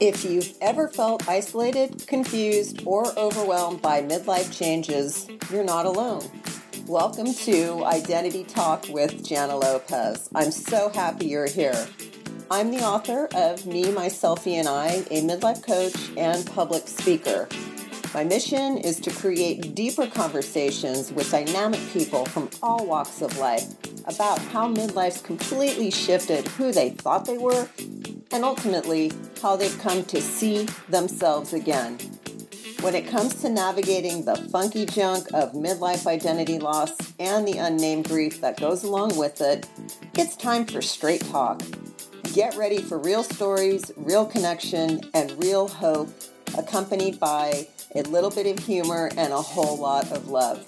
If you've ever felt isolated, confused, or overwhelmed by midlife changes, you're not alone. Welcome to Identity Talk with Jana Lopez. I'm so happy you're here. I'm the author of Me, Myself, and I, a midlife coach and public speaker. My mission is to create deeper conversations with dynamic people from all walks of life about how midlife's completely shifted who they thought they were and ultimately how they've come to see themselves again. When it comes to navigating the funky junk of midlife identity loss and the unnamed grief that goes along with it, it's time for straight talk. Get ready for real stories, real connection, and real hope, accompanied by a little bit of humor and a whole lot of love.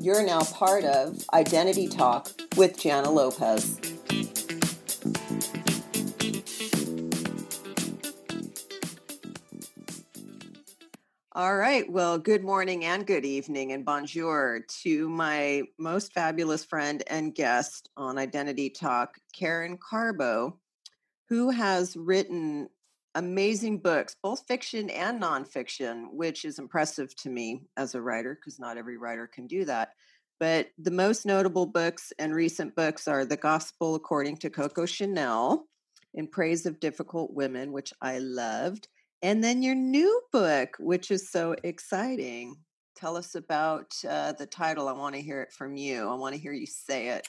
You're now part of Identity Talk with Jana Lopez. All right. Well, good morning and good evening and bonjour to my most fabulous friend and guest on Identity Talk, Karen Karbo, who has written amazing books, both fiction and nonfiction, which is impressive to me as a writer because not every writer can do that. But the most notable books and recent books are The Gospel According to Coco Chanel, In Praise of Difficult Women, which I loved, and then your new book, which is so exciting. Tell us about uh, the title. I want to hear it from you. I want to hear you say it.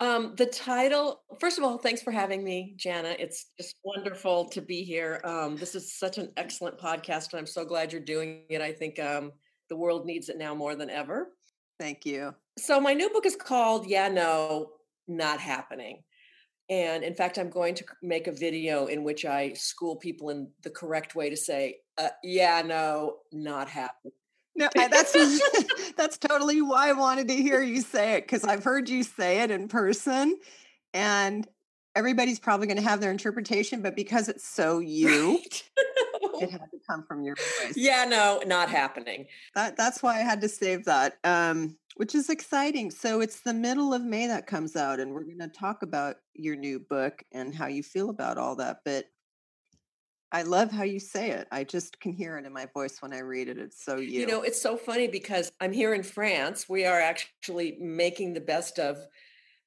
Um, the title, first of all, thanks for having me, Jana. It's just wonderful to be here. Um, this is such an excellent podcast, and I'm so glad you're doing it. I think um, the world needs it now more than ever. Thank you. So, my new book is called Yeah, No, Not Happening. And in fact, I'm going to make a video in which I school people in the correct way to say, uh, yeah, no, not happening. No, that's that's totally why I wanted to hear you say it because I've heard you say it in person, and everybody's probably going to have their interpretation, but because it's so you, right. It had to come from your voice. Yeah, no, not happening. That that's why I had to save that. Um, which is exciting. So it's the middle of May that comes out, and we're going to talk about your new book and how you feel about all that. But I love how you say it. I just can hear it in my voice when I read it. It's so you. You know, it's so funny because I'm here in France. We are actually making the best of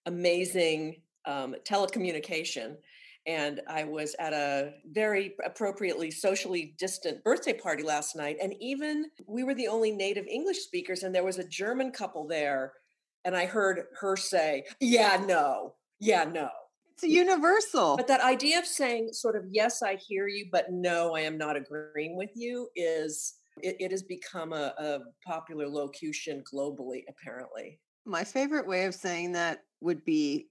amazing um, telecommunication and I was at a very appropriately socially distant birthday party last night. And even we were the only native English speakers, and there was a German couple there. And I heard her say, Yeah, no, yeah, no. It's universal. But that idea of saying, sort of, yes, I hear you, but no, I am not agreeing with you is. It, it has become a, a popular locution globally, apparently. My favorite way of saying that would be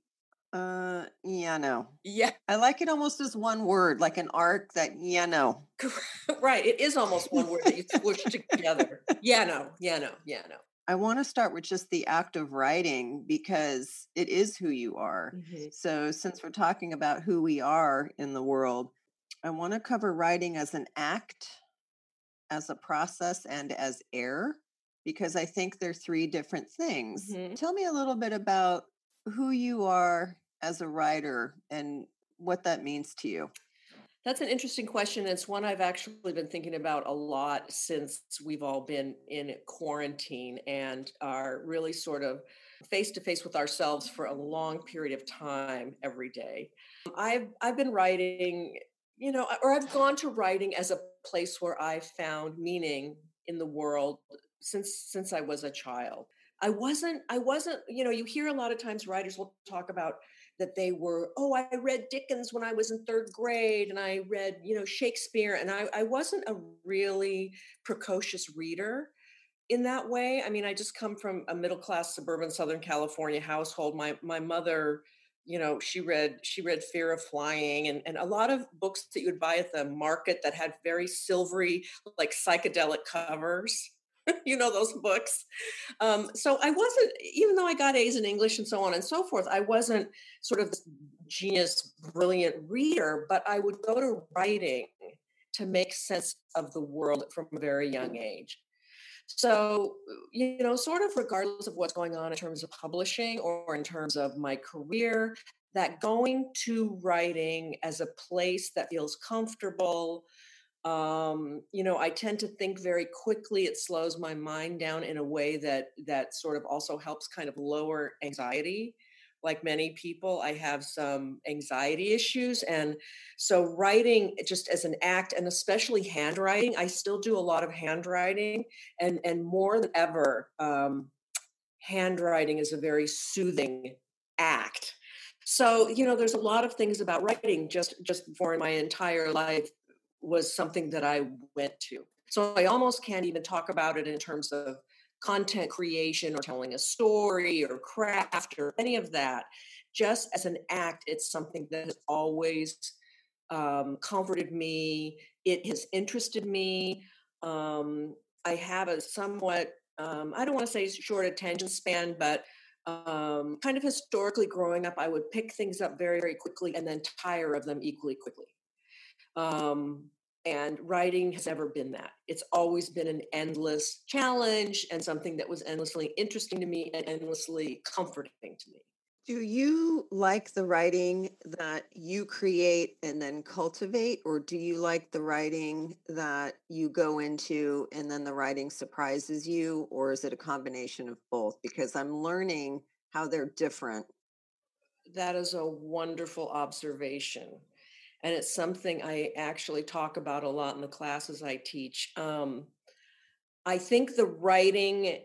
uh, yeah, no. Yeah. I like it almost as one word, like an arc that, yeah, no. right. It is almost one word that you squish together. Yeah, no. Yeah, no. Yeah, no. I want to start with just the act of writing because it is who you are. Mm-hmm. So, since we're talking about who we are in the world, I want to cover writing as an act, as a process, and as air because I think they're three different things. Mm-hmm. Tell me a little bit about who you are as a writer and what that means to you? That's an interesting question. It's one I've actually been thinking about a lot since we've all been in quarantine and are really sort of face to face with ourselves for a long period of time every day. I've I've been writing, you know, or I've gone to writing as a place where I found meaning in the world since since I was a child. I wasn't I wasn't, you know, you hear a lot of times writers will talk about that they were, oh, I read Dickens when I was in third grade and I read, you know, Shakespeare. And I, I wasn't a really precocious reader in that way. I mean, I just come from a middle class suburban Southern California household. My my mother, you know, she read she read Fear of Flying and, and a lot of books that you would buy at the market that had very silvery, like psychedelic covers. you know those books. Um, so i wasn't even though i got a's in english and so on and so forth i wasn't sort of this genius brilliant reader but i would go to writing to make sense of the world from a very young age. So you know sort of regardless of what's going on in terms of publishing or in terms of my career that going to writing as a place that feels comfortable um, you know i tend to think very quickly it slows my mind down in a way that that sort of also helps kind of lower anxiety. Like many people i have some anxiety issues and so writing just as an act and especially handwriting i still do a lot of handwriting and and more than ever um, handwriting is a very soothing act. So you know there's a lot of things about writing just just for my entire life was something that i went to. So i almost can't even talk about it in terms of content creation or telling a story or craft or any of that. Just as an act it's something that has always um, comforted me. It has interested me. Um, i have a somewhat um, I don't want to say short attention span, but um, kind of historically growing up, I would pick things up very, very quickly and then tire of them equally quickly. Um, and writing has never been that. It's always been an endless challenge and something that was endlessly interesting to me and endlessly comforting to me. Do you like the writing that you create and then cultivate, or do you like the writing that you go into and then the writing surprises you, or is it a combination of both? Because I'm learning how they're different. That is a wonderful observation. And it's something I actually talk about a lot in the classes I teach. Um, I think the writing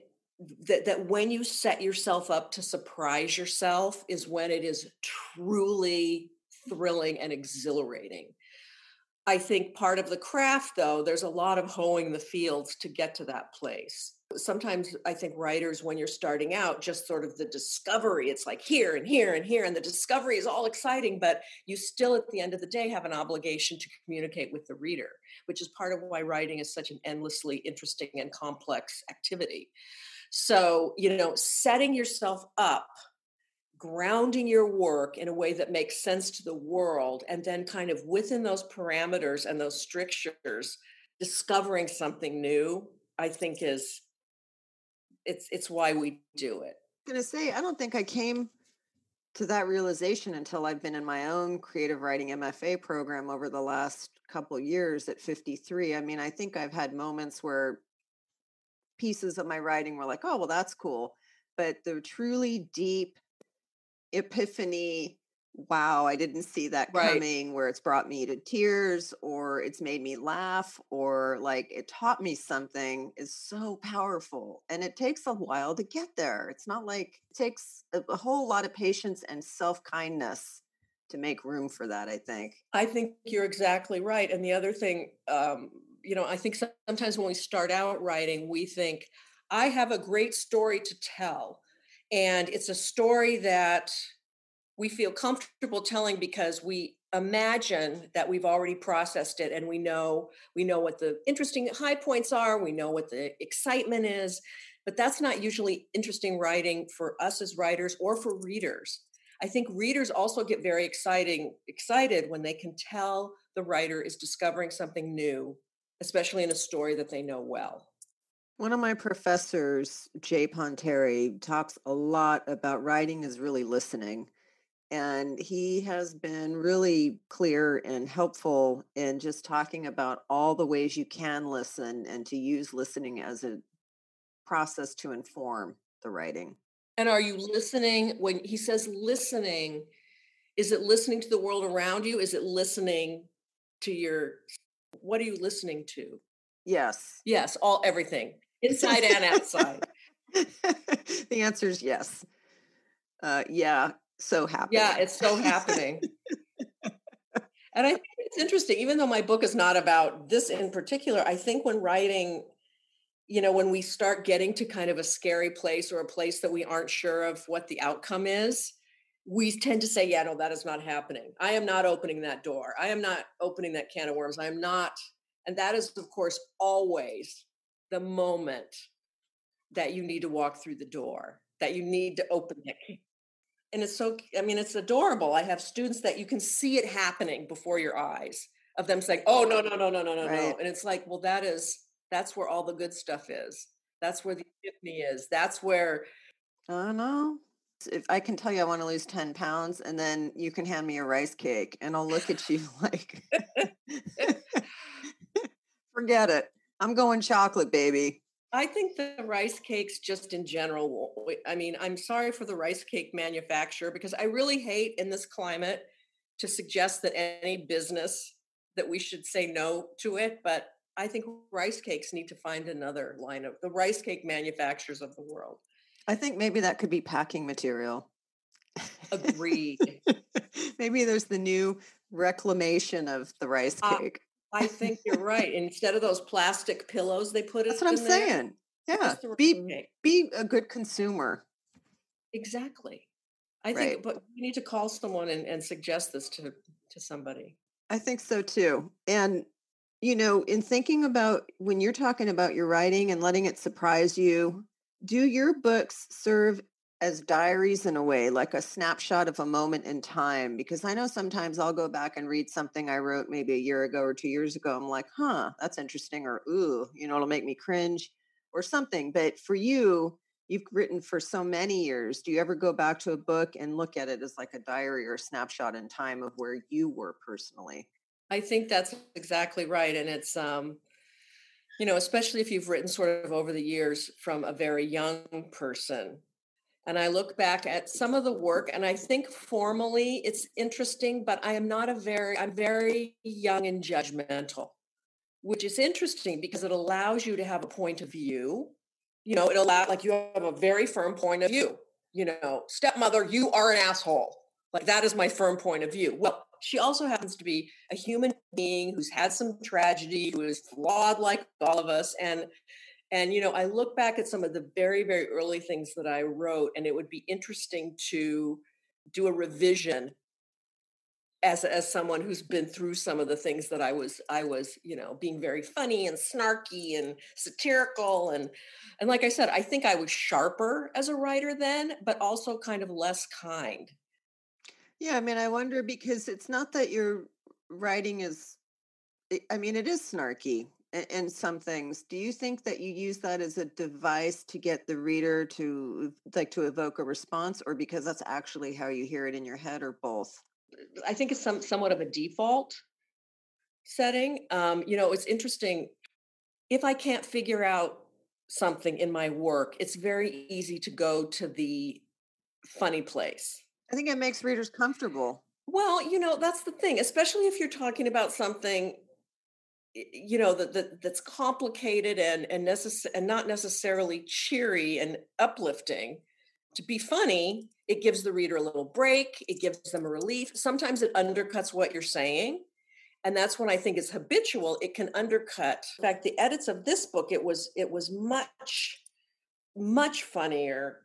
that that when you set yourself up to surprise yourself is when it is truly thrilling and exhilarating. I think part of the craft though there's a lot of hoeing the fields to get to that place. Sometimes I think writers when you're starting out just sort of the discovery it's like here and here and here and the discovery is all exciting but you still at the end of the day have an obligation to communicate with the reader, which is part of why writing is such an endlessly interesting and complex activity. So, you know, setting yourself up, grounding your work in a way that makes sense to the world, and then kind of within those parameters and those strictures, discovering something new, I think is it's it's why we do it. I'm gonna say, I don't think I came to that realization until I've been in my own creative writing MFA program over the last couple years at 53. I mean, I think I've had moments where pieces of my writing were like, oh, well, that's cool. But the truly deep epiphany, wow, I didn't see that right. coming, where it's brought me to tears or it's made me laugh or like it taught me something is so powerful. And it takes a while to get there. It's not like it takes a, a whole lot of patience and self kindness to make room for that, I think. I think you're exactly right. And the other thing, um, you know, I think sometimes when we start out writing, we think, I have a great story to tell. And it's a story that we feel comfortable telling because we imagine that we've already processed it and we know we know what the interesting high points are we know what the excitement is but that's not usually interesting writing for us as writers or for readers i think readers also get very exciting excited when they can tell the writer is discovering something new especially in a story that they know well. One of my professors, Jay Ponteri, talks a lot about writing is really listening. And he has been really clear and helpful in just talking about all the ways you can listen and to use listening as a process to inform the writing. And are you listening when he says listening? Is it listening to the world around you? Is it listening to your what are you listening to? Yes. Yes, all everything, inside and outside. the answer is yes. Uh, yeah, so happy. Yeah, it's so happening. and I think it's interesting, even though my book is not about this in particular, I think when writing, you know, when we start getting to kind of a scary place or a place that we aren't sure of what the outcome is, we tend to say, yeah, no, that is not happening. I am not opening that door. I am not opening that can of worms. I am not. And that is, of course, always the moment that you need to walk through the door, that you need to open it. And it's so, I mean, it's adorable. I have students that you can see it happening before your eyes of them saying, oh, no, no, no, no, no, no, right. no. And it's like, well, that is, that's where all the good stuff is. That's where the epiphany is. That's where. I don't know if I can tell you I want to lose 10 pounds and then you can hand me a rice cake and I'll look at you like, forget it. I'm going chocolate, baby. I think the rice cakes, just in general, I mean, I'm sorry for the rice cake manufacturer because I really hate in this climate to suggest that any business that we should say no to it. But I think rice cakes need to find another line of the rice cake manufacturers of the world. I think maybe that could be packing material. Agreed. maybe there's the new reclamation of the rice uh, cake. I think you're right. Instead of those plastic pillows they put it. That's what I'm saying. Yeah. Be be a good consumer. Exactly. I think but you need to call someone and, and suggest this to to somebody. I think so too. And you know, in thinking about when you're talking about your writing and letting it surprise you, do your books serve as diaries in a way, like a snapshot of a moment in time? Because I know sometimes I'll go back and read something I wrote maybe a year ago or two years ago. I'm like, huh, that's interesting, or ooh, you know, it'll make me cringe or something. But for you, you've written for so many years. Do you ever go back to a book and look at it as like a diary or a snapshot in time of where you were personally? I think that's exactly right. And it's um you know, especially if you've written sort of over the years from a very young person. And I look back at some of the work and I think formally it's interesting, but I am not a very, I'm very young and judgmental, which is interesting because it allows you to have a point of view. You know, it allows, like, you have a very firm point of view. You know, stepmother, you are an asshole. Like, that is my firm point of view. Well, she also happens to be a human being who's had some tragedy, who is flawed like all of us. And and you know, I look back at some of the very, very early things that I wrote, and it would be interesting to do a revision as as someone who's been through some of the things that I was I was you know being very funny and snarky and satirical and and like I said I think I was sharper as a writer then but also kind of less kind. Yeah, I mean, I wonder because it's not that your writing is, I mean, it is snarky in some things. Do you think that you use that as a device to get the reader to like to evoke a response, or because that's actually how you hear it in your head, or both? I think it's some somewhat of a default setting. Um, you know, it's interesting. If I can't figure out something in my work, it's very easy to go to the funny place I think it makes readers comfortable. Well, you know, that's the thing, especially if you're talking about something you know that, that that's complicated and and necess- and not necessarily cheery and uplifting. To be funny it gives the reader a little break it gives them a relief. Sometimes it undercuts what you're saying and that's when i think it's habitual it can undercut. In fact the edits of this book it was it was much much funnier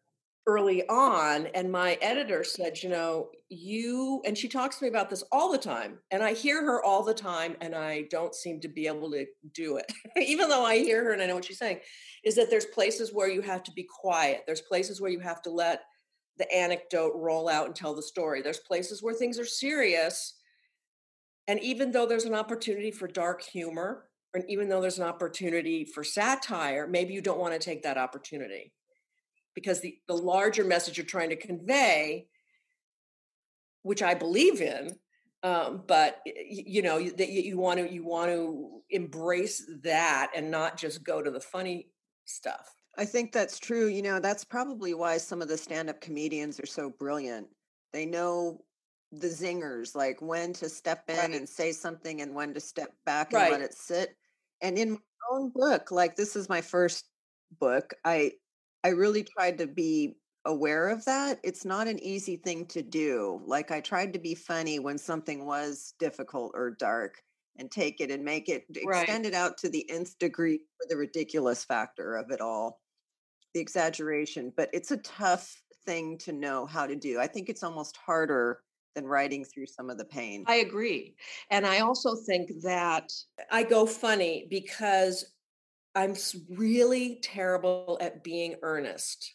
early on and my editor said you know you and she talks to me about this all the time and i hear her all the time and i don't seem to be able to do it even though i hear her and i know what she's saying is that there's places where you have to be quiet there's places where you have to let the anecdote roll out and tell the story there's places where things are serious and even though there's an opportunity for dark humor and even though there's an opportunity for satire maybe you don't want to take that opportunity because the, the larger message you're trying to convey which i believe in um, but you know that you want to you want to embrace that and not just go to the funny stuff i think that's true you know that's probably why some of the stand-up comedians are so brilliant they know the zingers like when to step in right. and say something and when to step back and right. let it sit and in my own book like this is my first book i I really tried to be aware of that. It's not an easy thing to do. Like I tried to be funny when something was difficult or dark and take it and make it right. extend it out to the nth degree for the ridiculous factor of it all, the exaggeration. But it's a tough thing to know how to do. I think it's almost harder than writing through some of the pain. I agree. And I also think that I go funny because I'm really terrible at being earnest.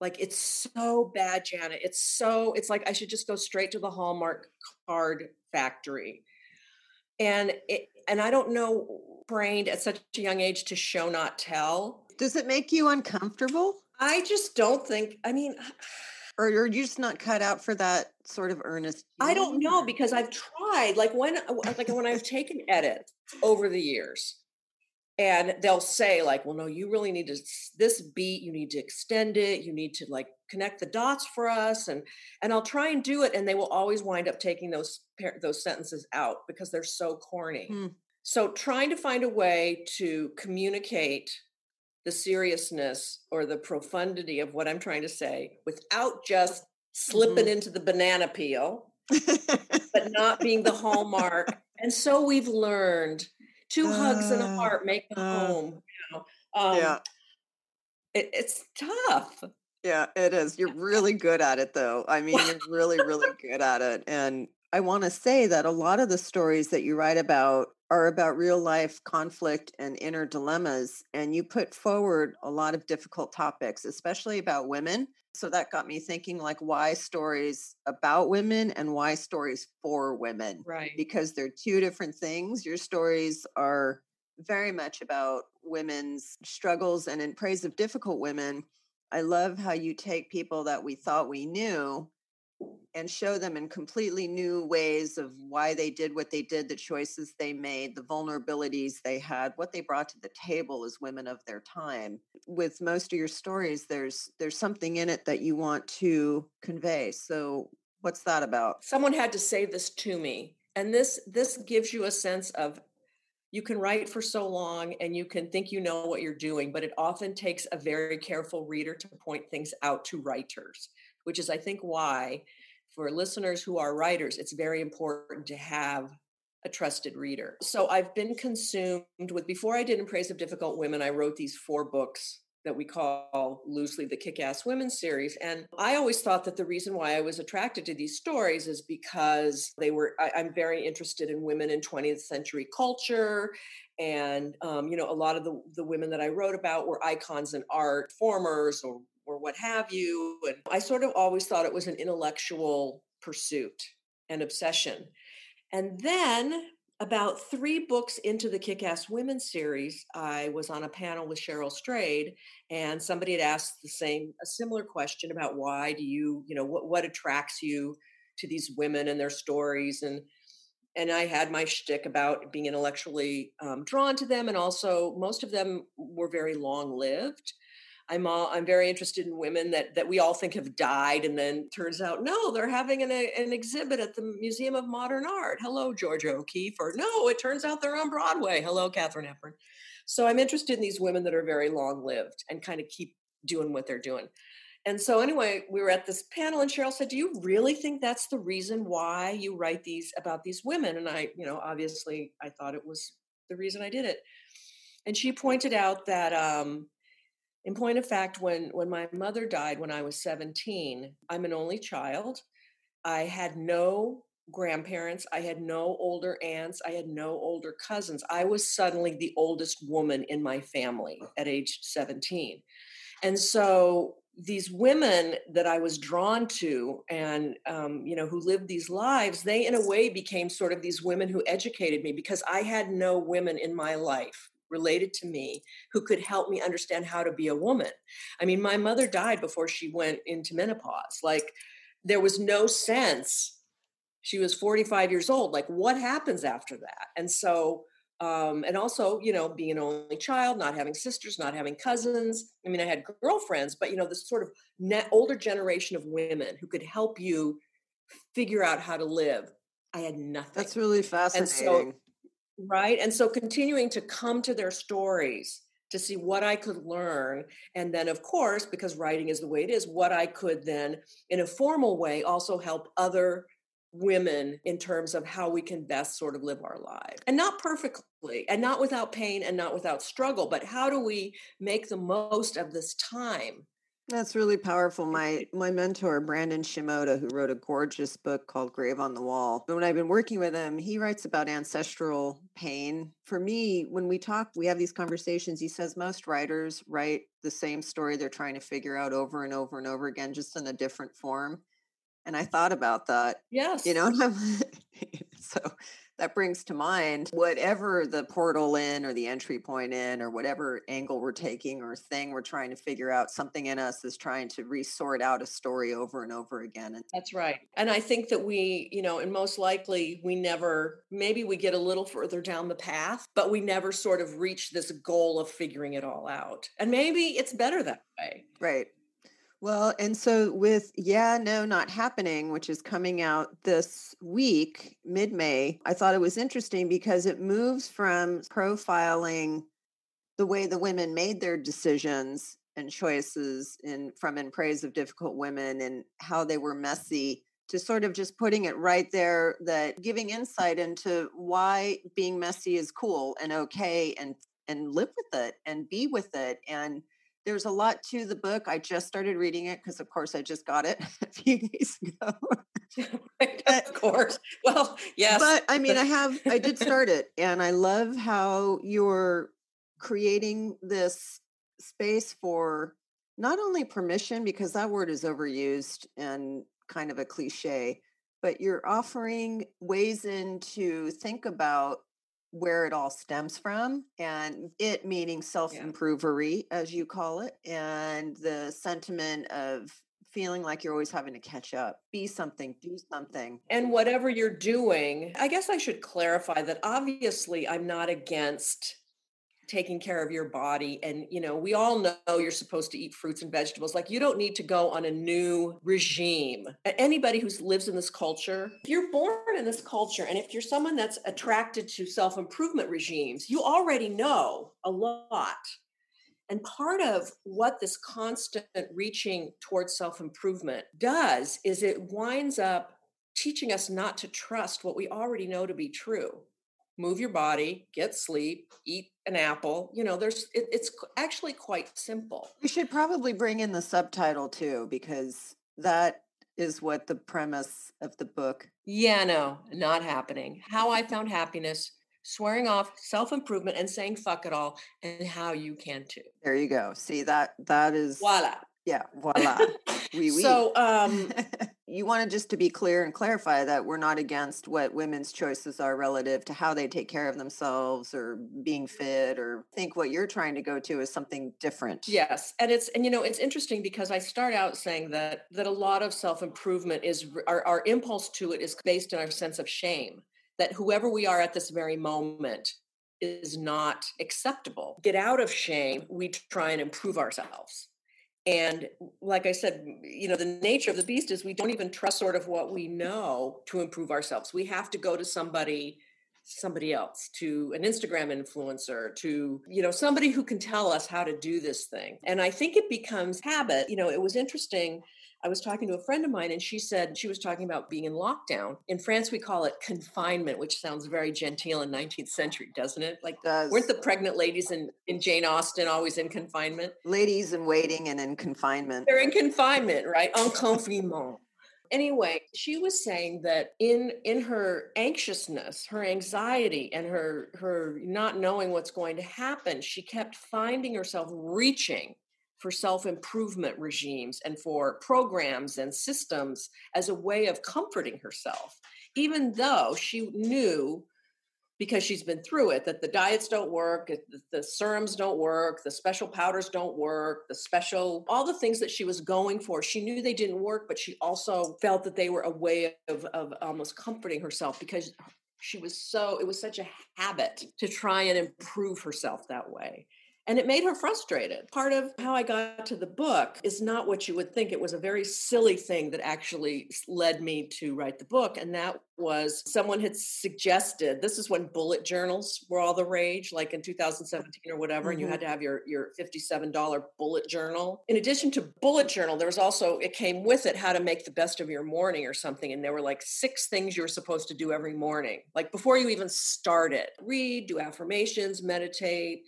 Like it's so bad, Janet. It's so, it's like I should just go straight to the Hallmark card factory. And it, and I don't know trained at such a young age to show not tell. Does it make you uncomfortable? I just don't think, I mean, or you're just not cut out for that sort of earnest i don't know because i've tried like when uh, like when i've taken edits over the years and they'll say like well no you really need to this beat you need to extend it you need to like connect the dots for us and and i'll try and do it and they will always wind up taking those those sentences out because they're so corny hmm. so trying to find a way to communicate the seriousness or the profundity of what i'm trying to say without just slipping mm-hmm. into the banana peel but not being the hallmark and so we've learned two uh, hugs and a heart make a uh, home. You know? um, yeah, it, it's tough. Yeah, it is. You're really good at it, though. I mean, you're really, really good at it. And I want to say that a lot of the stories that you write about are about real life conflict and inner dilemmas. And you put forward a lot of difficult topics, especially about women. So that got me thinking like why stories about women and why stories for women. Right. Because they're two different things. Your stories are very much about women's struggles and in praise of difficult women. I love how you take people that we thought we knew and show them in completely new ways of why they did what they did, the choices they made, the vulnerabilities they had, what they brought to the table as women of their time. With most of your stories, there's there's something in it that you want to convey. So what's that about? Someone had to say this to me. And this this gives you a sense of you can write for so long and you can think you know what you're doing, but it often takes a very careful reader to point things out to writers which is, I think, why for listeners who are writers, it's very important to have a trusted reader. So I've been consumed with, before I did In Praise of Difficult Women, I wrote these four books that we call loosely the Kick Ass Women series. And I always thought that the reason why I was attracted to these stories is because they were, I, am very interested in women in 20th century culture. And, um, you know, a lot of the, the women that I wrote about were icons in art, formers or or what have you. And I sort of always thought it was an intellectual pursuit and obsession. And then about three books into the Kick Ass Women series, I was on a panel with Cheryl Strayed, and somebody had asked the same, a similar question about why do you, you know, what, what attracts you to these women and their stories. And and I had my shtick about being intellectually um, drawn to them, and also most of them were very long lived. I'm all, I'm very interested in women that that we all think have died, and then turns out no, they're having an, an exhibit at the Museum of Modern Art. Hello, Georgia O'Keeffe, or no, it turns out they're on Broadway. Hello, Katharine Hepburn. So I'm interested in these women that are very long lived and kind of keep doing what they're doing. And so anyway, we were at this panel, and Cheryl said, "Do you really think that's the reason why you write these about these women?" And I, you know, obviously, I thought it was the reason I did it. And she pointed out that um, in point of fact, when when my mother died when I was 17, I'm an only child. I had no grandparents. I had no older aunts. I had no older cousins. I was suddenly the oldest woman in my family at age 17. And so these women that I was drawn to and, um, you know, who lived these lives, they in a way became sort of these women who educated me because I had no women in my life related to me who could help me understand how to be a woman. I mean, my mother died before she went into menopause. Like, there was no sense. She was 45 years old. Like, what happens after that? And so, um, and also, you know, being an only child, not having sisters, not having cousins. I mean, I had girlfriends, but, you know, this sort of net, older generation of women who could help you figure out how to live. I had nothing. That's really fascinating. And so right and so continuing to come to their stories to see what i could learn and then of course because writing is the way it is what i could then in a formal way also help other women in terms of how we can best sort of live our lives. And not perfectly and not without pain and not without struggle but how do we make the most of this time that's really powerful. My my mentor Brandon Shimoda, who wrote a gorgeous book called Grave on the Wall. When I've been working with him, he writes about ancestral pain. For me, when we talk, we have these conversations. He says most writers write the same story they're trying to figure out over and over and over again, just in a different form. And I thought about that. Yes. You know, so that brings to mind whatever the portal in or the entry point in or whatever angle we're taking or thing we're trying to figure out something in us is trying to resort out a story over and over again and that's right and i think that we you know and most likely we never maybe we get a little further down the path but we never sort of reach this goal of figuring it all out and maybe it's better that way. Right well, and so with Yeah, No, Not Happening, which is coming out this week, mid May, I thought it was interesting because it moves from profiling the way the women made their decisions and choices in from in praise of difficult women and how they were messy to sort of just putting it right there that giving insight into why being messy is cool and okay and and live with it and be with it and there's a lot to the book. I just started reading it because, of course, I just got it a few days ago. right, of course. Well, yes. But I mean, I have, I did start it, and I love how you're creating this space for not only permission, because that word is overused and kind of a cliche, but you're offering ways in to think about where it all stems from and it meaning self-improvery yeah. as you call it and the sentiment of feeling like you're always having to catch up be something do something and whatever you're doing i guess i should clarify that obviously i'm not against taking care of your body and you know we all know you're supposed to eat fruits and vegetables like you don't need to go on a new regime. Anybody who lives in this culture if you're born in this culture and if you're someone that's attracted to self-improvement regimes you already know a lot. And part of what this constant reaching towards self-improvement does is it winds up teaching us not to trust what we already know to be true move your body, get sleep, eat an apple. You know, there's it, it's actually quite simple. We should probably bring in the subtitle too because that is what the premise of the book. Yeah, no, not happening. How I found happiness, swearing off self-improvement and saying fuck it all and how you can too. There you go. See that that is voila. Yeah, voila. oui, oui. So, um, you wanted just to be clear and clarify that we're not against what women's choices are relative to how they take care of themselves or being fit or think what you're trying to go to is something different. Yes, and it's and you know it's interesting because I start out saying that that a lot of self improvement is our, our impulse to it is based on our sense of shame that whoever we are at this very moment is not acceptable. Get out of shame. We try and improve ourselves and like I said, you know, the nature of the beast is we don't even trust sort of what we know to improve ourselves. We have to go to somebody somebody else to an instagram influencer to you know somebody who can tell us how to do this thing and i think it becomes habit you know it was interesting I was talking to a friend of mine and she said she was talking about being in lockdown. In France, we call it confinement, which sounds very genteel in 19th century, doesn't it? Like, Does. weren't the pregnant ladies in, in Jane Austen always in confinement? Ladies in waiting and in confinement. They're in confinement, right? En confinement. Anyway, she was saying that in in her anxiousness, her anxiety and her her not knowing what's going to happen, she kept finding herself reaching for self improvement regimes and for programs and systems as a way of comforting herself, even though she knew because she's been through it that the diets don't work the serums don't work the special powders don't work the special all the things that she was going for she knew they didn't work but she also felt that they were a way of, of almost comforting herself because she was so it was such a habit to try and improve herself that way and it made her frustrated. Part of how I got to the book is not what you would think. It was a very silly thing that actually led me to write the book. And that was someone had suggested this is when bullet journals were all the rage, like in 2017 or whatever, mm-hmm. and you had mm-hmm. to have your, your $57 bullet journal. In addition to bullet journal, there was also, it came with it how to make the best of your morning or something. And there were like six things you were supposed to do every morning, like before you even started read, do affirmations, meditate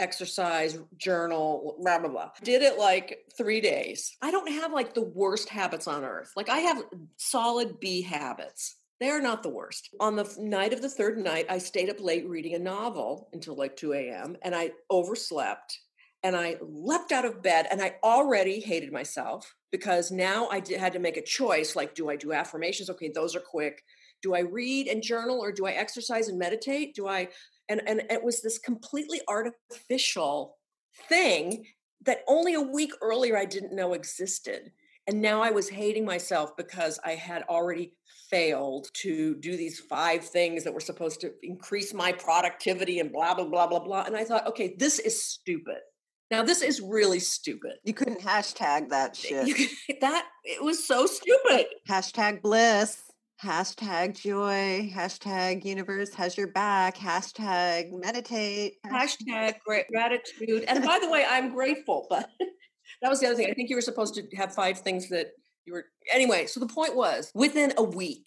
exercise, journal, blah, blah, blah. Did it like three days. I don't have like the worst habits on earth. Like I have solid B habits. They are not the worst. On the night of the third night, I stayed up late reading a novel until like 2 a.m. and I overslept and I leapt out of bed and I already hated myself because now I had to make a choice like, do I do affirmations? Okay, those are quick do I read and journal or do I exercise and meditate? Do I and and it was this completely artificial thing that only a week earlier I didn't know existed. And now I was hating myself because I had already failed to do these five things that were supposed to increase my productivity and blah, blah, blah, blah, blah. And I thought, okay, this is stupid. Now, this is really stupid. You couldn't hashtag that shit. You, that, it was so stupid. Hashtag bliss hashtag joy, hashtag universe has your back, hashtag meditate, hashtag gratitude. And by the way, I'm grateful, but that was the other thing. I think you were supposed to have five things that you were. Anyway, so the point was within a week,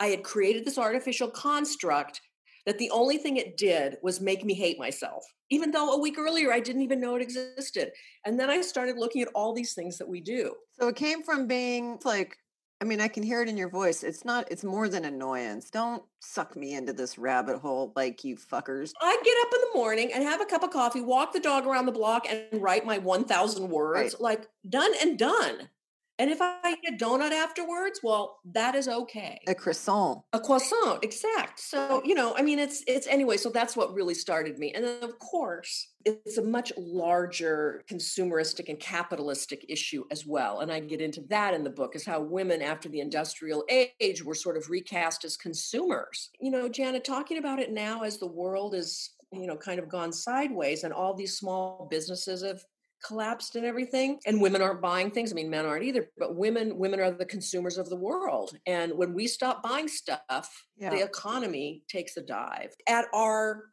I had created this artificial construct that the only thing it did was make me hate myself, even though a week earlier I didn't even know it existed. And then I started looking at all these things that we do. So it came from being like I mean, I can hear it in your voice. It's not, it's more than annoyance. Don't suck me into this rabbit hole like you fuckers. I get up in the morning and have a cup of coffee, walk the dog around the block, and write my 1,000 words. Right. Like, done and done. And if I eat a donut afterwards, well, that is okay. A croissant. A croissant, exact. So, you know, I mean, it's it's anyway. So that's what really started me. And then, of course, it's a much larger consumeristic and capitalistic issue as well. And I get into that in the book is how women after the industrial age were sort of recast as consumers. You know, Janet, talking about it now as the world is you know kind of gone sideways and all these small businesses have collapsed and everything and women aren't buying things. I mean men aren't either but women women are the consumers of the world. And when we stop buying stuff yeah. the economy takes a dive at our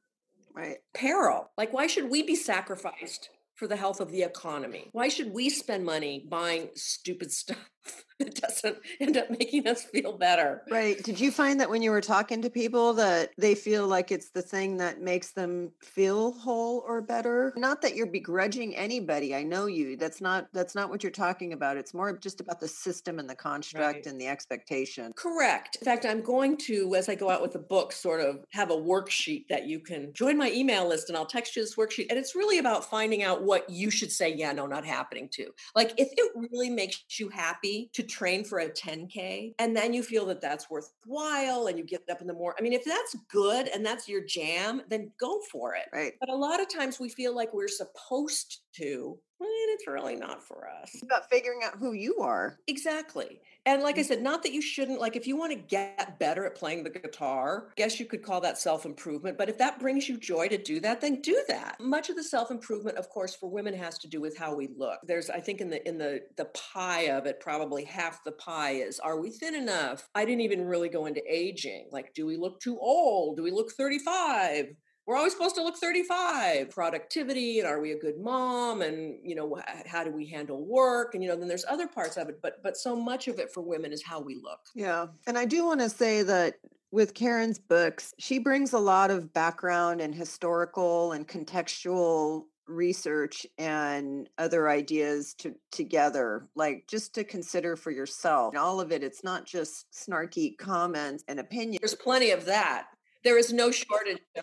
right. peril. Like why should we be sacrificed for the health of the economy. Why should we spend money buying stupid stuff that doesn't end up making us feel better? Right. Did you find that when you were talking to people that they feel like it's the thing that makes them feel whole or better? Not that you're begrudging anybody. I know you. That's not that's not what you're talking about. It's more just about the system and the construct right. and the expectation. Correct. In fact, I'm going to as I go out with the book sort of have a worksheet that you can join my email list and I'll text you this worksheet and it's really about finding out what you should say, yeah, no, not happening to. Like if it really makes you happy to train for a 10K and then you feel that that's worthwhile and you get up in the morning. I mean, if that's good and that's your jam, then go for it. Right. But a lot of times we feel like we're supposed to and it's really not for us. It's about figuring out who you are. Exactly. And like I mm. said, not that you shouldn't, like if you want to get better at playing the guitar, I guess you could call that self improvement. But if that brings you joy to do that, then do that. Much of the self improvement, of course, for women has to do with how we look. There's, I think, in the in the the pie of it, probably half the pie is are we thin enough? I didn't even really go into aging. Like, do we look too old? Do we look 35? We're always supposed to look 35 productivity and are we a good mom and you know how do we handle work and you know then there's other parts of it but but so much of it for women is how we look. Yeah and i do want to say that with Karen's books, she brings a lot of background and historical and contextual research and other ideas to together like just to consider for yourself. And all of it it's not just snarky comments and opinions. There's plenty of that there is no shortage.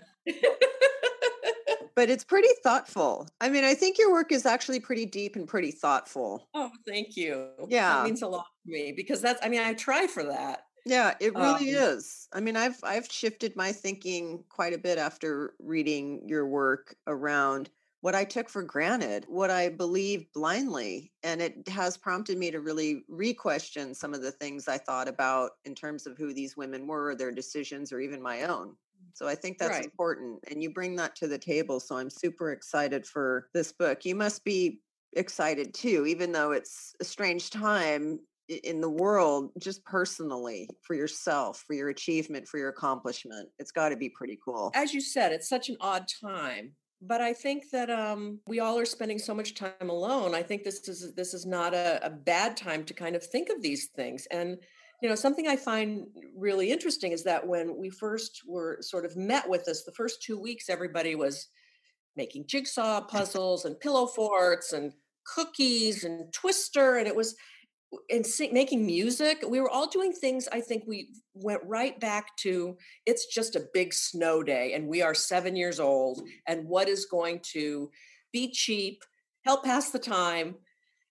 but it's pretty thoughtful. I mean, I think your work is actually pretty deep and pretty thoughtful. Oh, thank you. Yeah. That means a lot to me because that's I mean, I try for that. Yeah, it really um, is. I mean, I've I've shifted my thinking quite a bit after reading your work around what I took for granted, what I believed blindly. And it has prompted me to really re question some of the things I thought about in terms of who these women were, their decisions, or even my own. So I think that's right. important. And you bring that to the table. So I'm super excited for this book. You must be excited too, even though it's a strange time in the world, just personally for yourself, for your achievement, for your accomplishment. It's got to be pretty cool. As you said, it's such an odd time but I think that um, we all are spending so much time alone. I think this is this is not a, a, bad time to kind of think of these things. And you know, something I find really interesting is that when we first were sort of met with this, the first two weeks, everybody was making jigsaw puzzles and pillow forts and cookies and twister, and it was and sing, making music we were all doing things i think we went right back to it's just a big snow day and we are seven years old and what is going to be cheap help pass the time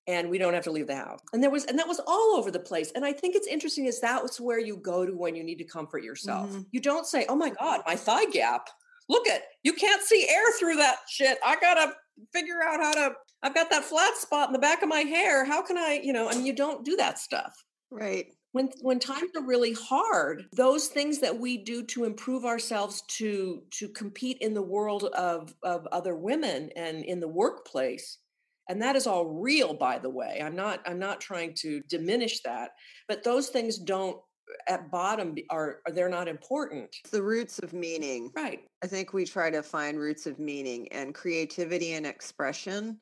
and we don't have to leave the house. And there was, and that was all over the place. And I think it's interesting is that was where you go to when you need to comfort yourself. Mm-hmm. You don't say, "Oh my God, my thigh gap. Look at you can't see air through that shit. I gotta figure out how to. I've got that flat spot in the back of my hair. How can I? You know, I mean, you don't do that stuff. Right. When when times are really hard, those things that we do to improve ourselves to to compete in the world of of other women and in the workplace and that is all real by the way i'm not i'm not trying to diminish that but those things don't at bottom are, are they're not important the roots of meaning right i think we try to find roots of meaning and creativity and expression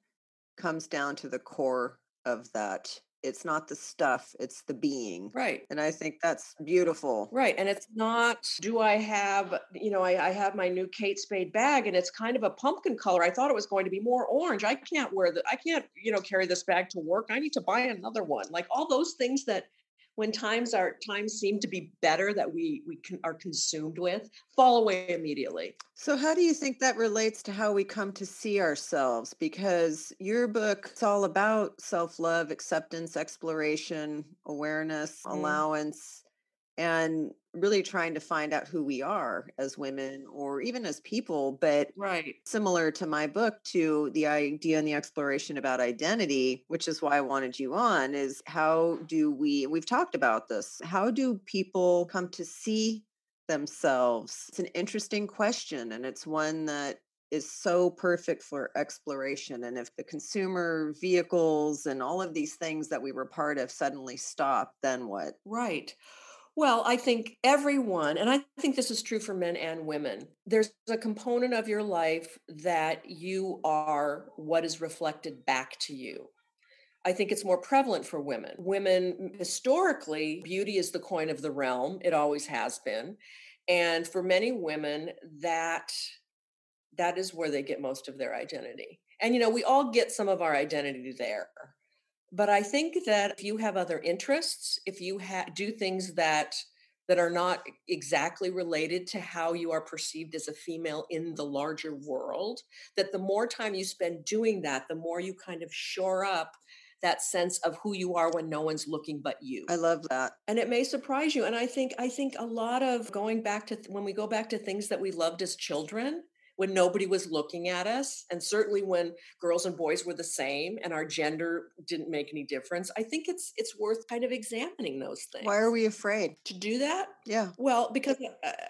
comes down to the core of that. It's not the stuff it's the being right. and i think that's beautiful. Right and it's not do i have you know I, I, have my new kate spade bag and it's kind of a pumpkin color. I thought it was going to be more orange. I can't wear that i can't you know carry this bag to work. I need to buy another one. Like all those things that when times are times seem to be better that we we can, are consumed with fall away immediately. So how do you think that relates to how we come to see ourselves? Because your book it's all about self-love acceptance exploration awareness mm. allowance and really trying to find out who we are as women or even as people but right. similar to my book to the idea and the exploration about identity which is why i wanted you on is how do we we've talked about this how do people come to see themselves? It's an interesting question and it's one that is so perfect for exploration and if the consumer vehicles and all of these things that we were part of suddenly stop then what? Right well, I think everyone, and I think this is true for men and women, there's a component of your life that you are what is reflected back to you. I think it's more prevalent for women. Women, historically, beauty is the coin of the realm. It always has been. And for many women, that that is where they get most of their identity. And you know, we all get some of our identity there. But I think that if you have other interests, if you ha- do things that that are not exactly related to how you are perceived as a female in the larger world, that the more time you spend doing that, the more you kind of shore up that sense of who you are when no one's looking but you. I love that. And it may surprise you and I think I think a lot of going back to when we go back to things that we loved as children, when nobody was looking at us and certainly when girls and boys were the same and our gender didn't make any difference i think it's it's worth kind of examining those things why are we afraid? To do that? Yeah. Well because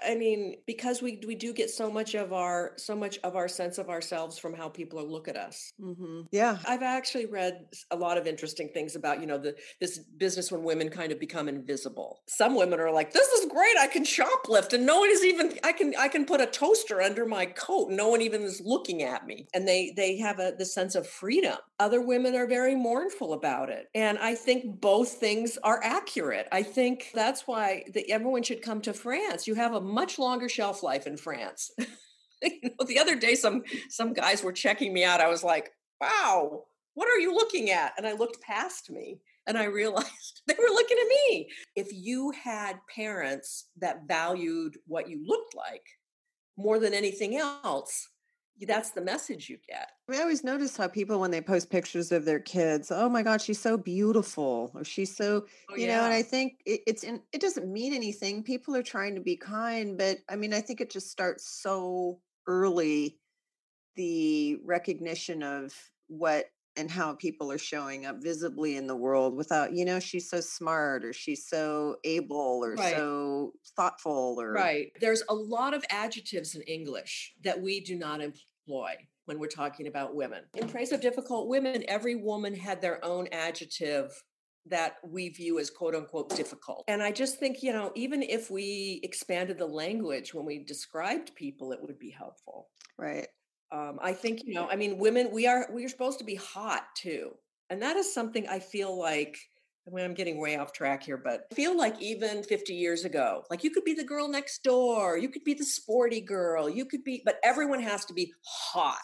i mean because we we do get so much of our so much of our sense of ourselves from how people look at us. Mm-hmm. yeah. I've actually read a lot of interesting things about you know the this business when women kind of become invisible. Some women are like this is great i can shoplift and no one is even i can i can put a toaster under my coat coat no one even is looking at me. And they they have a the sense of freedom. Other women are very mournful about it. And i think both things are accurate. I think that's why the, everyone should come to france. You have a much longer shelf life in france. You know, the other day some some guys were checking me out. I was like wow what are you looking at? And i looked past me and I realized they were looking at me. If you had parents that valued what you looked like, more than anything else that's the message you get. I always notice how people, when they post pictures of their kids, oh my God, she's so beautiful, or she's so, oh, you yeah. know. And I think it, it's in, it doesn't mean anything. People are trying to be kind, but I mean, I think it just starts so early. The recognition of what and how people are showing up visibly in the world without you know she's so smart or she's so able or right. so thoughtful or right there's a lot of adjectives in english that we do not employ when we're talking about women in praise of difficult women every woman had their own adjective that we view as quote unquote difficult. And I just think, you know, even if we expanded the language when we described people, it would be helpful. Right um, I think you know, I mean, women we are we are supposed to be hot too, and that is something I feel like. I mean, I'm getting way off track here, but I feel like even 50 years ago, like you could be the girl next door, you could be the sporty girl, you could be, but everyone has to be hot.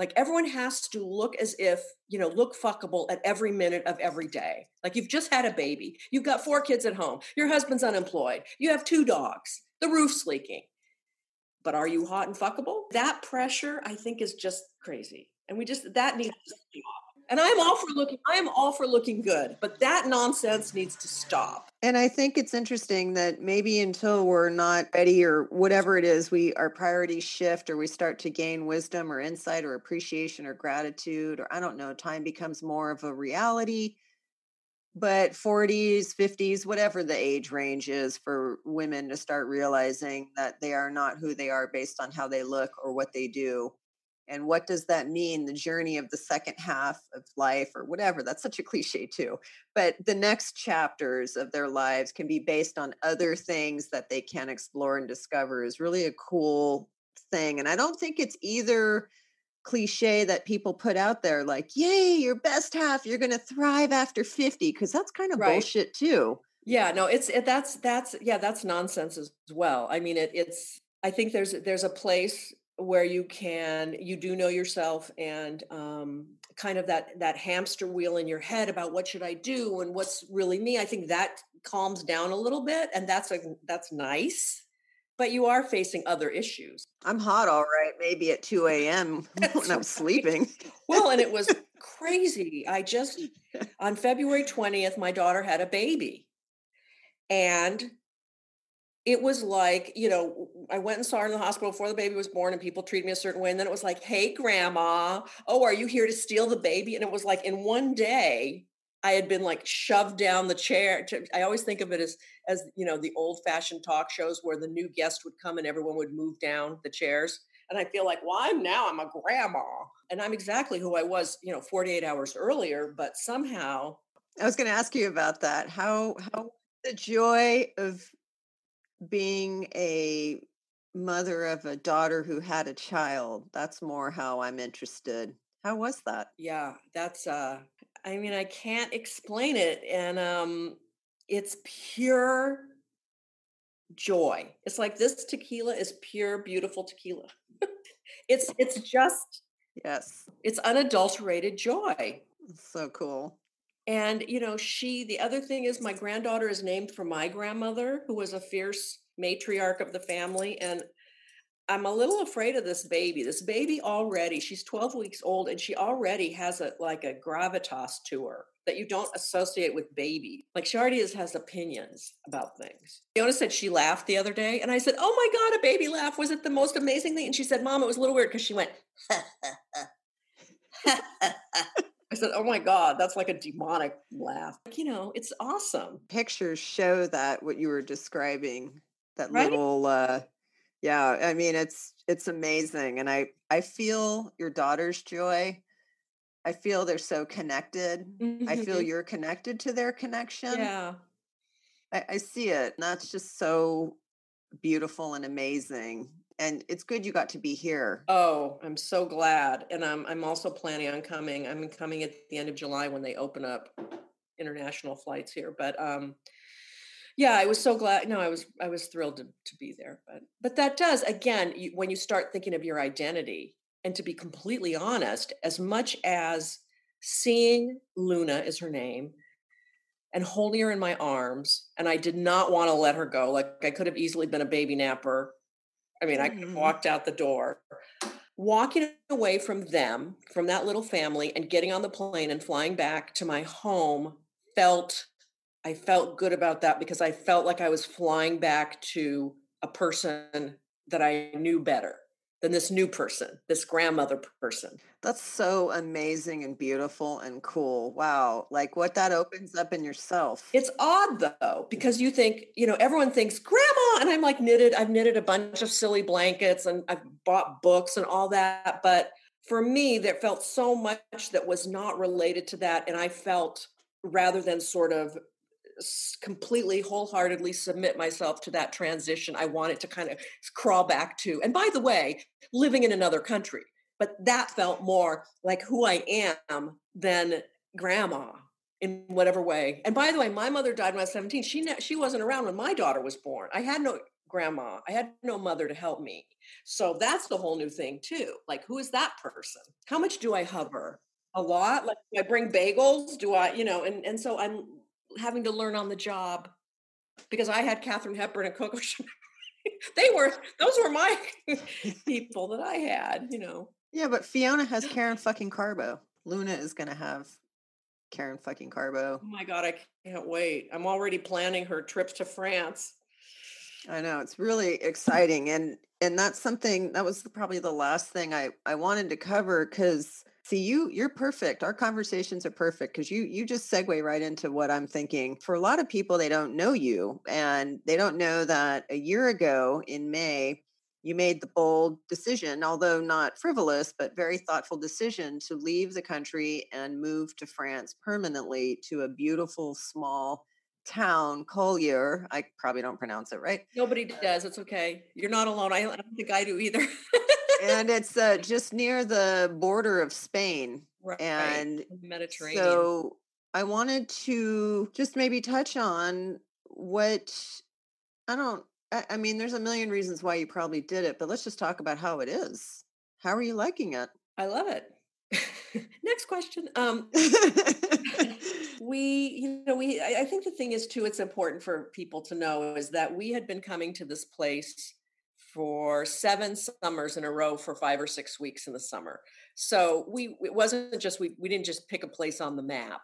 Like everyone has to look as if, you know, look fuckable at every minute of every day. Like you've just had a baby, you've got four kids at home, your husband's unemployed, you have two dogs, the roof's leaking but are you hot and fuckable? That pressure, I think, is just crazy. And we just, that needs to stop. And I'm all for looking, I am all for looking good, but that nonsense needs to stop. And I think it's interesting that maybe until we're not ready or whatever it is, we our priorities shift or we start to gain wisdom or insight or appreciation or gratitude, or I don't know, time becomes more of a reality. But 40s, 50s, whatever the age range is for women to start realizing that they are not who they are based on how they look or what they do and what does that mean the journey of the second half of life or whatever that's such a cliche too but the next chapters of their lives can be based on other things that they can explore and discover is really a cool thing and i don't think it's either cliche that people put out there like yay your best half you're going to thrive after 50 because that's kind of right. bullshit too. Yeah no it's it, that's that's yeah that's nonsense as well. I mean it, it's i think there's there's a place where you can you do know yourself and um, kind of that that hamster wheel in your head about what should i do and what's really me. I think that calms down a little bit and that's a that's nice but you are facing other issues i'm hot all right maybe at 2 a.m when i'm sleeping well and it was crazy i just on february 20th my daughter had a baby and it was like, you know, I went and saw her in the hospital before the baby was born and people treated me a certain way. And then it was like, hey, grandma, oh, are you here to steal the baby? And it was like in one day, I had been like shoved down the chair. I always think of it as, as you know, the old fashioned talk shows where the new guest would come and everyone would move down the chairs. And I feel like, well, I'm now I'm a grandma and I'm exactly who I was, you know, 48 hours earlier, but somehow. I was going to ask you about that. How, how the joy of being a mother of a daughter who had a child that's more how i'm interested how was that yeah that's uh i mean i can't explain it and um it's pure joy. It's like this tequila is pure beautiful tequila. It's it's just yes. it's unadulterated joy. So cool. And, you know, she, the other thing is my granddaughter is named for my grandmother, who was a fierce matriarch of the family. And I'm a little afraid of this baby. This baby already, she's 12 weeks old and she already has a like a gravitas to her that you don't associate with baby. Like she already has, has opinions about things. Fiona said she laughed the other day and I said, Oh my God, a baby laugh. Was it the most amazing thing? And she said, Mom, it was a little weird because she went, I said, "Oh my god, that's like a demonic laugh." Like, you know, it's awesome. Pictures show that what you were describing, that right? little uh yeah, I mean it's it's amazing and I I feel your daughter's joy. I feel they're so connected. Mm-hmm. I feel mm-hmm. you're connected to their connection. Yeah. I, I see it. And that's just so beautiful and amazing and it's good you got to be here. Oh, I'm so glad. And I'm I'm also planning on coming. I'm coming at the end of July when they open up international flights here. But um yeah, I was so glad. No, I was I was thrilled to, to be there. But but that does again you, when you start thinking of your identity. And to be completely honest, as much as seeing Luna is her name, and holding her in my arms, and I did not want to let her go. Like I could have easily been a baby napper I mean, I could have mm-hmm. walked out the door. Walking away from them, from that little family, and getting on the plane and flying back to my home felt, I felt good about that because I felt like I was flying back to a person that I knew better than this new person, this grandmother person. That's so amazing and beautiful and cool. Wow. Like what that opens up in yourself. It's odd though, mm-hmm. because you think, you know, everyone thinks grandma. And I'm like knitted, I've knitted a bunch of silly blankets and I've bought books and all that. But for me, there felt so much that was not related to that. And I felt rather than sort of completely wholeheartedly submit myself to that transition. I wanted to kind of crawl back to and by the way living in another country but that felt more like who i am than grandma in whatever way. And by the way my mother died when i was 17 she she wasn't around when my daughter was born. I had no grandma. I had no mother to help me. So that's the whole new thing too like who is that person? How much do i hover? A lot? Like do i bring bagels? Do i you know and and so i'm having to learn on the job because I had Katharine Hepburn and Coco Chanel. they were those were my people that I had, you know. Yeah, but Fiona has Karen fucking Karbo. Luna is going to have Karen fucking Karbo. Oh my God, I can't wait. I'm already planning her trip to France. I know it's really exciting, and and that's something that was probably the last thing I I wanted to cover because see you you're perfect. Our conversations are perfect because you you just segue right into what I'm thinking. For a lot of people, they don't know you, and they don't know that a year ago in May you made the bold decision, although not frivolous, but very thoughtful decision to leave the country and move to France permanently to a beautiful small town, Collioure. I probably don't pronounce it right. Nobody does. It's okay. You're not alone. I, don't think I do either. and it's uh, just near the border of Spain. Right. And Mediterranean. So I wanted to just maybe touch on what I don't I, I mean, there's a million reasons why you probably did it, but let's just talk about how it is. How are you liking it? I love it. Next question. Um, we, you know, we, I, I think the thing is too, it's important for people to know is that we had been coming to this place for seven summers in a row for five or six weeks in the summer. So we, it wasn't just, we, we didn't just pick a place on the map.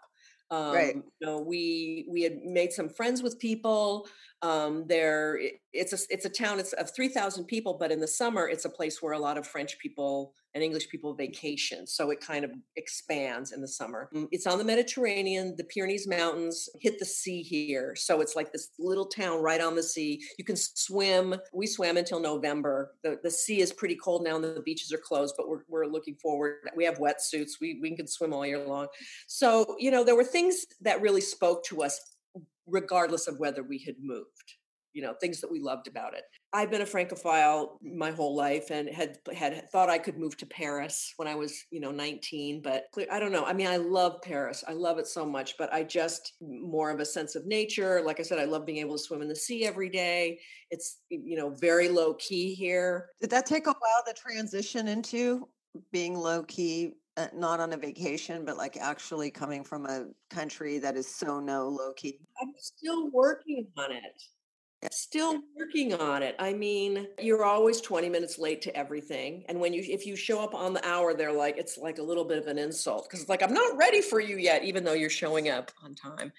Um, right. You know, we we had made some friends with people. Um, there, it's a it's a town. It's of three thousand people, but in the summer, it's a place where a lot of French people and English people vacation. So it kind of expands in the summer. Mm, it's on the Mediterranean. The Pyrenees Mountains hit the sea here, so it's like this little town right on the sea. You can swim. We swam until November. the The sea is pretty cold now, and the beaches are closed. But we're we're looking forward. We have wetsuits. We we can swim all year long. So you know, there were things that really spoke to us regardless of whether we had moved you know things that we loved about it i've been a francophile my whole life and had had thought i could move to paris when i was you know 19 but i don't know i mean i love paris i love it so much but i just more of a sense of nature like i said i love being able to swim in the sea every day it's you know very low key here did that take a while to transition into being low key uh, not on a vacation, but like actually coming from a country that is so no low key? I'm still working on it. Still working on it. I mean, you're always 20 minutes late to everything. And when you if you show up on the hour, they're like, it's like a little bit of an insult. Cause it's like, I'm not ready for you yet, even though you're showing up on time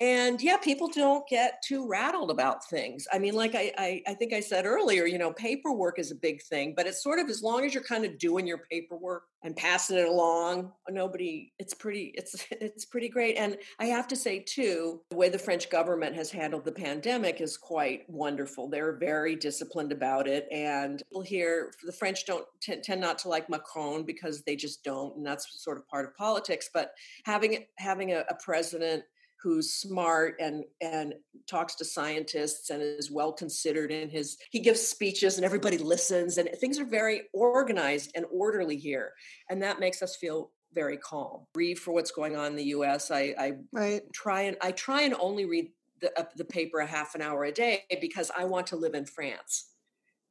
and yeah people don't get too rattled about things. I mean like I, I, I think i said earlier you know paperwork is a big thing but it's sort of as long as you're kind of doing your paperwork and passing it along nobody it's pretty it's it's pretty great. And i have to say too the way the french government has handled the pandemic is quite wonderful. They're very disciplined about it and people here the french don't t- tend not to like macron because they just don't and that's sort of part of politics but having having a, a president who's smart and and talks to scientists and is well considered in his he gives speeches and everybody listens and things are very organized and orderly here and that makes us feel very calm. Read for what's going on in the us i i right. try and i try and only read the, uh, the paper a half an hour a day because i want to live in france.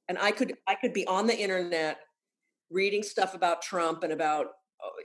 And i could i could be on the internet reading stuff about trump and about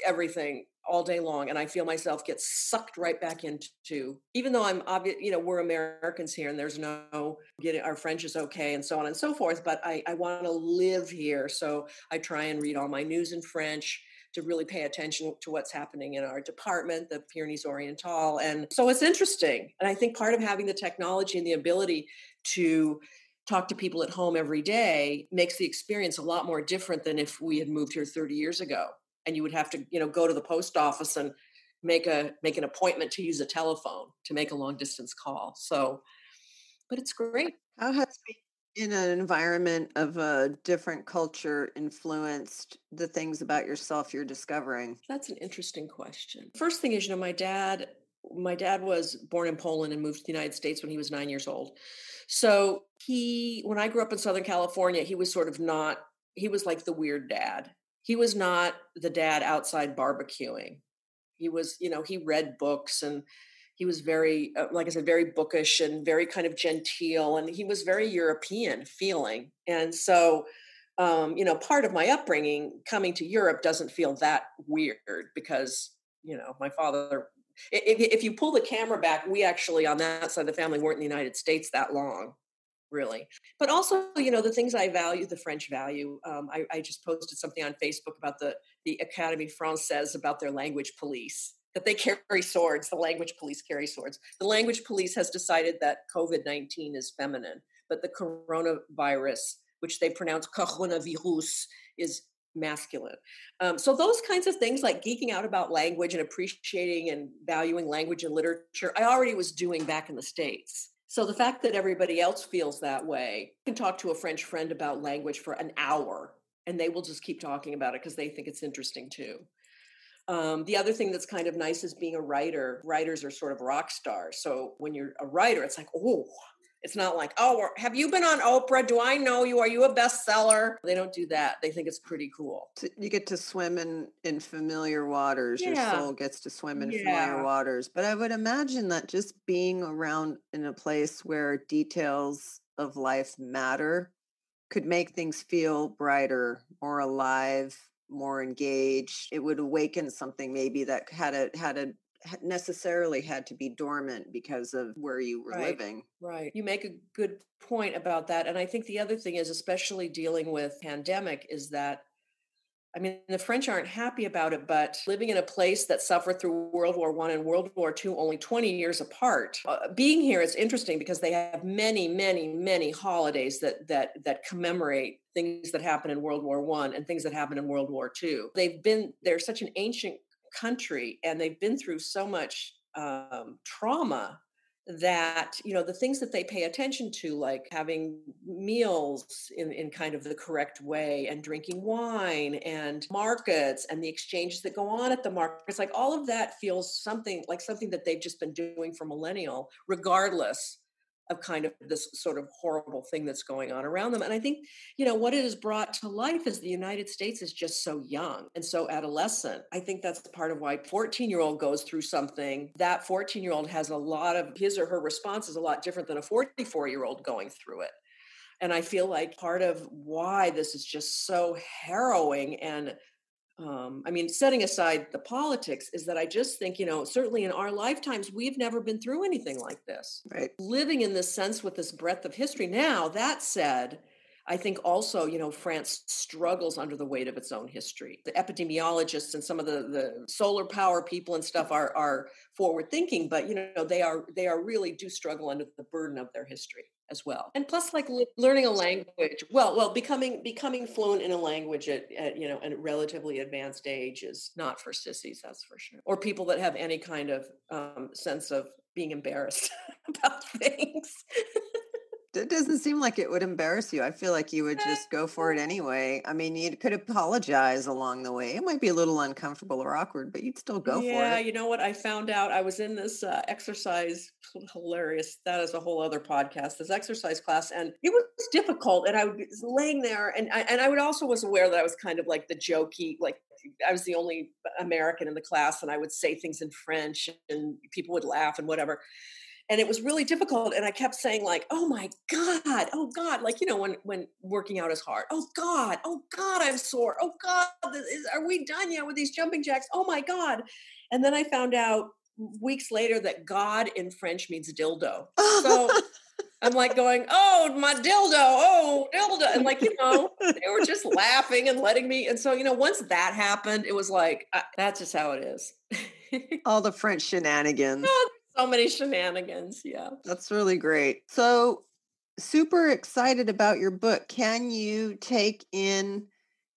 everything all day long and i feel myself get sucked right back into even though i'm obvious you know we're americans here and there's no getting our french is okay and so on and so forth but i, I want to live here so i try and read all my news in french to really pay attention to what's happening in our department the pyrenees oriental and so it's interesting and i think part of having the technology and the ability to talk to people at home every day makes the experience a lot more different than if we had moved here 30 years ago and you would have to you know go to the post office and make a make an appointment to use a telephone to make a long distance call so but it's great. how has being in an environment of a different culture influenced the things about yourself you're discovering? That's an interesting question. First thing is you know my dad my dad was born in poland and moved to the united states when he was nine years old. So he when i grew up in southern california he was sort of not he was like the weird dad he was not the dad outside barbecuing. He was, you know, he read books and he was very, uh, like I said, very bookish and very kind of genteel. And he was very European feeling. And so, um, you know, part of my upbringing coming to Europe doesn't feel that weird because, you know, my father, if, if you pull the camera back, we actually on that side of the family weren't in the United States that long really. But also, you know, the things I value, the French value. Um, I, I just posted something on Facebook about the the Académie Française about their language police that they carry swords. The language police carry swords. The language police has decided that COVID 19 is feminine, but the coronavirus, which they pronounce coronavirus, is masculine. Um, so those kinds of things like geeking out about language and appreciating and valuing language and literature, I already was doing back in the States. So the fact that everybody else feels that way, I can talk to a French friend about language for an hour and they will just keep talking about it because they think it's interesting too. Um, the other thing that's kind of nice is being a writer. Writers are sort of rock stars. So when you're a writer, it's like, oh, it's not like, oh, have you been on Oprah? Do I know you? Are you a bestseller? They don't do that. They think it's pretty cool. You get to swim in in familiar waters. Yeah. Your soul gets to swim in yeah. familiar waters. But I would imagine that just being around in a place where details of life matter could make things feel brighter, more alive, more engaged. It would awaken something maybe that had a had a necessarily had to be dormant because of where you were right, living. Right. You make a good point about that. And I think the other thing is, especially dealing with pandemic, is that I mean, the French aren't happy about it, but living in a place that suffered through World War One and World War Two, only 20 years apart, uh, being here is interesting because they have many, many, many holidays that that that commemorate things that happened in World War One and things that happened in World War Two. They've been they're such an ancient country, and they've been through so much um, trauma that you know the things that they pay attention to like having meals in, in kind of the correct way and drinking wine and markets and the exchanges that go on at the markets like all of that feels something like something that they've just been doing for millennial regardless of kind of this sort of horrible thing that's going on around them. And I think, you know, what it has brought to life is the United States is just so young and so adolescent. I think that's part of why 14 year old goes through something. That 14 year old has a lot of his or her response is a lot different than a 44 year old going through it. And I feel like part of why this is just so harrowing and um, I mean, setting aside the politics, is that I just think, you know, certainly in our lifetimes, we've never been through anything like this. Right. Living in this sense with this breadth of history. Now, that said, I think also, you know, France struggles under the weight of its own history. The epidemiologists and some of the, the solar power people and stuff are are forward thinking, but you know, they are they are really do struggle under the burden of their history as well. And plus, like learning a language, well, well, becoming becoming fluent in a language at, at you know a relatively advanced age is not for sissies, that's for sure, or people that have any kind of um, sense of being embarrassed about things. It doesn't seem like it would embarrass you. I feel like you would just go for it anyway. I mean, you could apologize along the way. It might be a little uncomfortable or awkward, but you'd still go yeah, for it. Yeah, you know what? I found out I was in this uh, exercise, hilarious. That is a whole other podcast, this exercise class. And it was difficult. And I was laying there, and I, and I would also was aware that I was kind of like the jokey, like I was the only American in the class, and I would say things in French, and people would laugh and whatever and it was really difficult and i kept saying like oh my god oh god like you know when when working out is hard oh god oh god i'm sore oh god is, are we done yet with these jumping jacks? Oh my god. And then i found out weeks later that god in french means dildo. So i'm like going oh my dildo oh dildo and like you know they were just laughing and letting me and so you know once that happened it was like uh, that's just how it is. All the french shenanigans. Oh, so many shenanigans. Yeah. That's really great. So, super excited about your book. Can you take in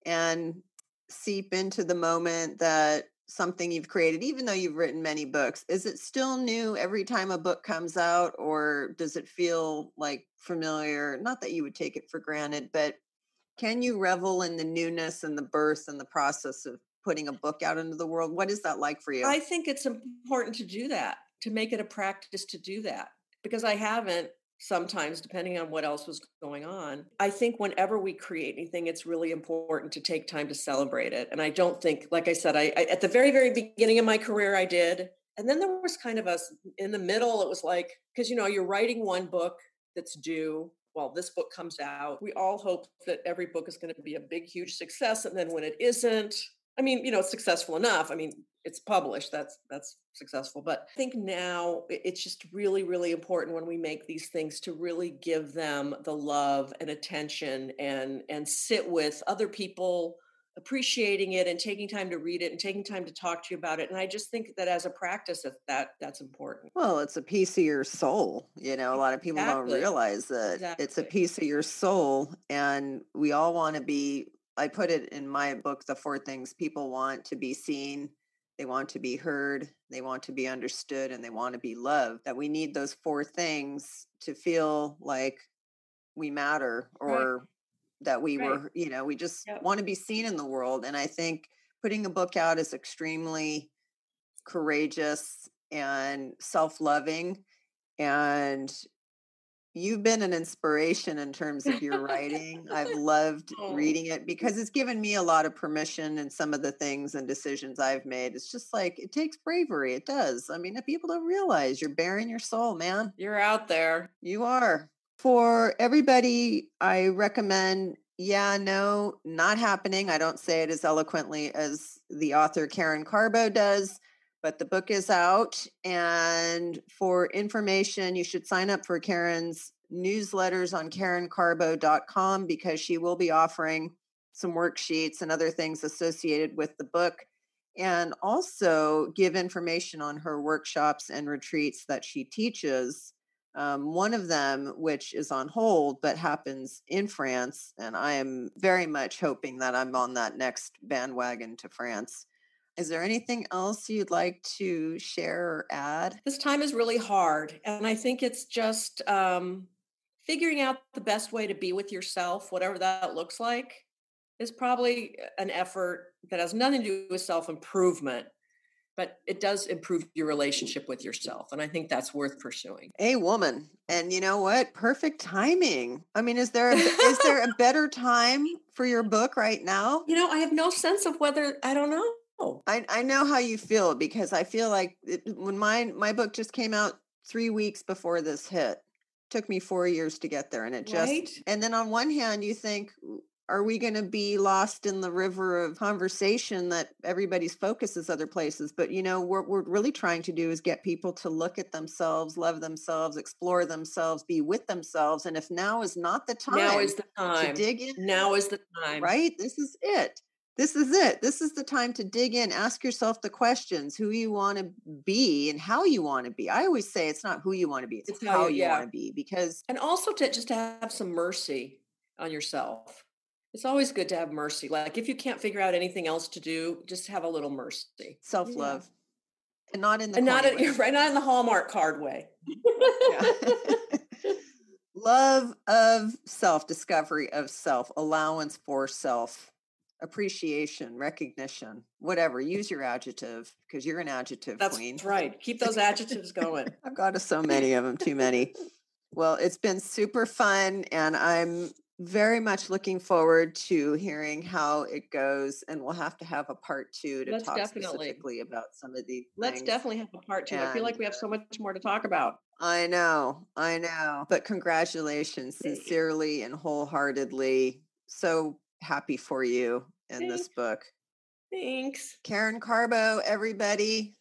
and seep into the moment that something you've created, even though you've written many books? Is it still new every time a book comes out, or does it feel like familiar? Not that you would take it for granted, but can you revel in the newness and the birth and the process of putting a book out into the world? What is that like for you? I think it's important to do that to make it a practice to do that because I haven't sometimes depending on what else was going on. I think whenever we create anything it's really important to take time to celebrate it and i don't think like i said I, I, at the very very beginning of my career i did and then there was kind of a in the middle it was like because you know you're writing one book that's due well this book comes out we all hope that every book is going to be a big huge success and then when it isn't i mean you know successful enough i mean it's published that's that's successful but i think now it's just really really important when we make these things to really give them the love and attention and and sit with other people appreciating it and taking time to read it and taking time to talk to you about it and i just think that as a practice that, that that's important well it's a piece of your soul you know a lot of people exactly. don't realize that exactly. it's a piece of your soul and we all want to be i put it in my book the four things people want to be seen they want to be heard, they want to be understood, and they want to be loved. That we need those four things to feel like we matter or right. that we right. were, you know, we just yep. want to be seen in the world. And I think putting a book out is extremely courageous and self loving. And you've been an inspiration in terms of your writing. I've loved oh. reading it because it's given me a lot of permission in some of the things and decisions I've made. It's just like it takes bravery. It does. I mean, if people don't realize you're bearing your soul, man. You're out there. You are. For everybody, I recommend yeah, no, not happening. I don't say it as eloquently as the author Karen Karbo does but the book is out. And for information, you should sign up for Karen's newsletters on karenkarbo.com because she will be offering some worksheets and other things associated with the book and also give information on her workshops and retreats that she teaches. Um, one of them, which is on hold but happens in France, and I am very much hoping that I'm on that next bandwagon to France. Is there anything else you'd like to share or add? This time is really hard. And I think it's just um, figuring out the best way to be with yourself, whatever that looks like, is probably an effort that has nothing to do with self improvement, but it does improve your relationship with yourself. And I think that's worth pursuing. A woman. And you know what? Perfect timing. I mean, is there a, is there a better time for your book right now? You know, I have no sense of whether I don't know. Oh, I, I know how you feel because I feel like it, when my my book just came out three weeks before this hit, took me four years to get there, and it just right? and then on one hand you think, are we going to be lost in the river of conversation that everybody's focus is other places? But you know, what we're really trying to do is get people to look at themselves, love themselves, explore themselves, be with themselves, and if now is not the time, now is the time to dig in. Now is the time, right? This is it this is it. This is the time to dig in, ask yourself the questions, who you want to be and how you want to be. I always say it's not who you want to be, it's, it's how, you, yeah. want to be because And also to just to have some mercy on yourself. It's always good to have mercy. Like if you can't figure out anything else to do, just have a little mercy. Self-love. Yeah. And not in the and not in, right, not in the Hallmark card way. Love of self, discovery of self, allowance for self appreciation, recognition, whatever. Use your adjective because you're an adjective That's queen. right. Keep those adjectives going. I've got so many of them, too many. Well, it's been super fun, and I'm very much looking forward to hearing how it goes. And we'll have to have a part two to Let's talk specifically about some of these. Let's things. definitely have a part two. And I feel like we have so much more to talk about. I know, I know. But congratulations, sincerely and wholeheartedly. So happy for you in Thanks. this book. Thanks. Karen Karbo, everybody.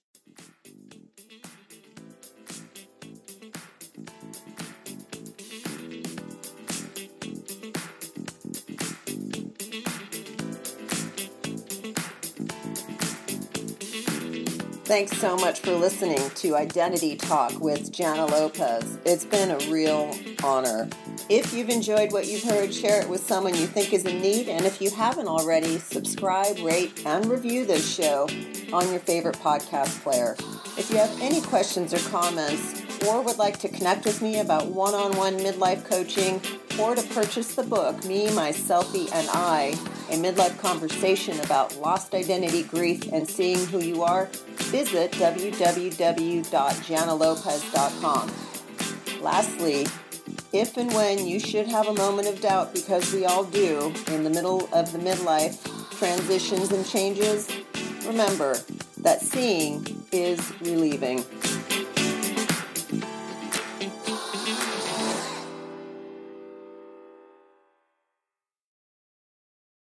Thanks so much for listening to Identity Talk with Jana Lopez. It's been a real honor. If you've enjoyed what you've heard, share it with someone you think is in need. And if you haven't already, subscribe, rate, and review this show on your favorite podcast player. If you have any questions or comments, or would like to connect with me about one on one midlife coaching, or to purchase the book, Me, My Selfie, and I, a midlife conversation about lost identity, grief, and seeing who you are, visit www.janalopez.com. Lastly, if and when you should have a moment of doubt, because we all do in the middle of the midlife transitions and changes, remember that seeing is relieving.